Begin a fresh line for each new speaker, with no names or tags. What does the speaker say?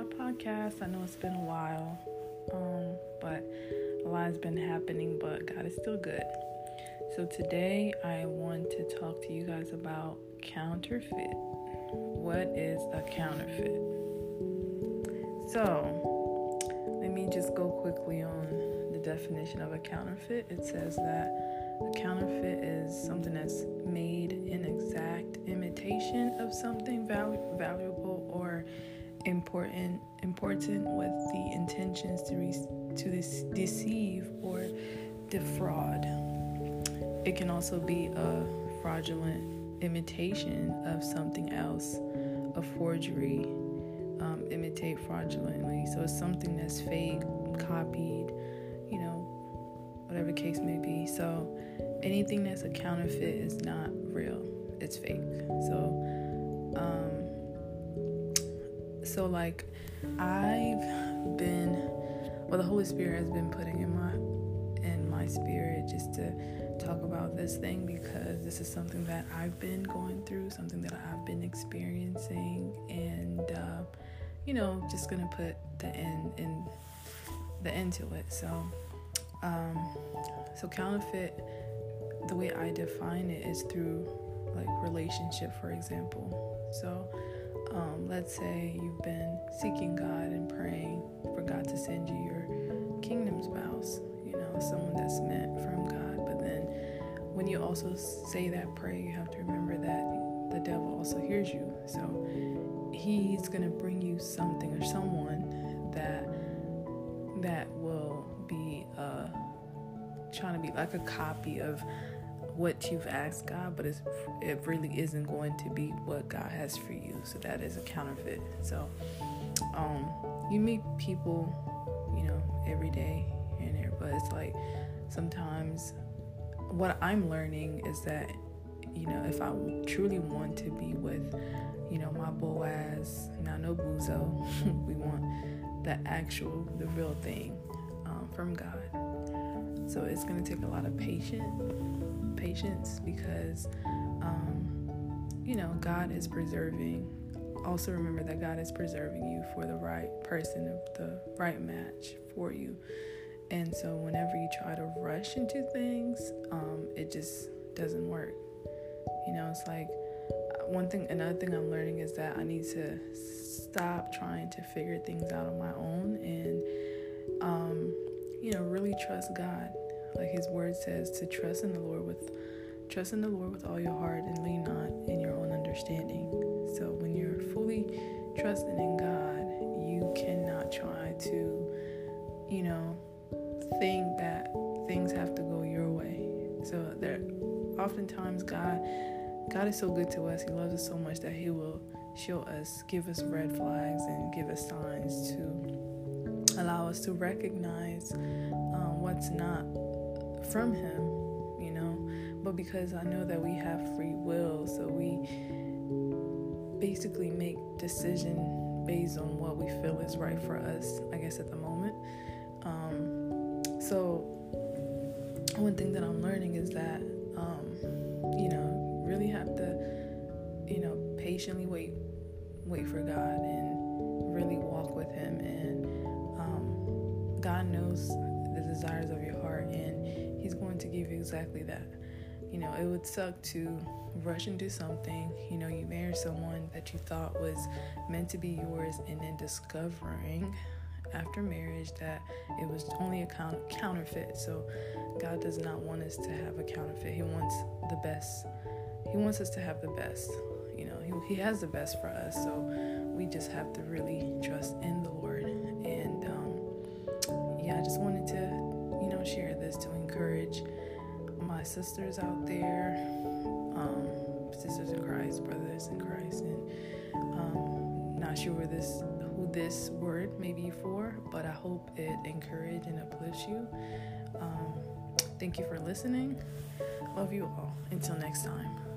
podcast. I know it's been a while, um, but a lot has been happening, but God is still good. So today I want to talk to you guys about counterfeit. What is a counterfeit? So let me just go quickly on the definition of a counterfeit. It says that a counterfeit is something that's made in exact imitation of something val- valuable or important important with the intentions to re- to this deceive or defraud. It can also be a fraudulent imitation of something else, a forgery, um, imitate fraudulently. So it's something that's fake, copied, you know, whatever case may be. So anything that's a counterfeit is not real, it's fake. So, um, so like I've been, well, the Holy Spirit has been putting in my in my spirit just to talk about this thing because this is something that I've been going through, something that I've been experiencing, and uh, you know, just gonna put the end in the end to it. So, um, so counterfeit, the way I define it is through like relationship, for example. So, um, let's say you've been seeking God and praying for God to send you your kingdom spouse, you know, someone that's meant from God. But then when you also say that prayer, you have to remember that the devil also hears you. So he's going to bring you something or someone that that will be uh, trying to be like a copy of what you've asked God, but it's, it really isn't going to be what God has for you. So that is a counterfeit. So um, you meet people, you know, every day and there, but it's like sometimes what I'm learning is that, you know, if I truly want to be with, you know, my Boaz, now no Buzo, we want the actual, the real thing um, from God. So it's going to take a lot of patience patience because, um, you know, God is preserving. Also, remember that God is preserving you for the right person, the right match for you. And so, whenever you try to rush into things, um, it just doesn't work. You know, it's like uh, one thing, another thing I'm learning is that I need to stop trying to figure things out on my own and, um, you know, really trust God like his word says to trust in the Lord with trust in the Lord with all your heart and lean not in your own understanding. So when you're fully trusting in God, you cannot try to, you know, think that things have to go your way. So there oftentimes God God is so good to us. He loves us so much that he will show us, give us red flags and give us signs to allow us to recognize um, what's not from Him, you know. But because I know that we have free will, so we basically make decision based on what we feel is right for us. I guess at the moment. Um, so one thing that I'm learning is that um, you know really have to you know patiently wait wait for God and really walk with Him and um, God knows the desires of your heart and He's going to give you exactly that. You know, it would suck to rush into something. You know, you marry someone that you thought was meant to be yours, and then discovering after marriage that it was only a counterfeit. So, God does not want us to have a counterfeit. He wants the best. He wants us to have the best. You know, He, he has the best for us. So, we just have to really trust in the Lord. Yeah, I just wanted to you know, share this to encourage my sisters out there, um, sisters in Christ, brothers in Christ, and um, not sure where this who this word may be for, but I hope it encourage and uplifts you. Um, thank you for listening. Love you all. Until next time.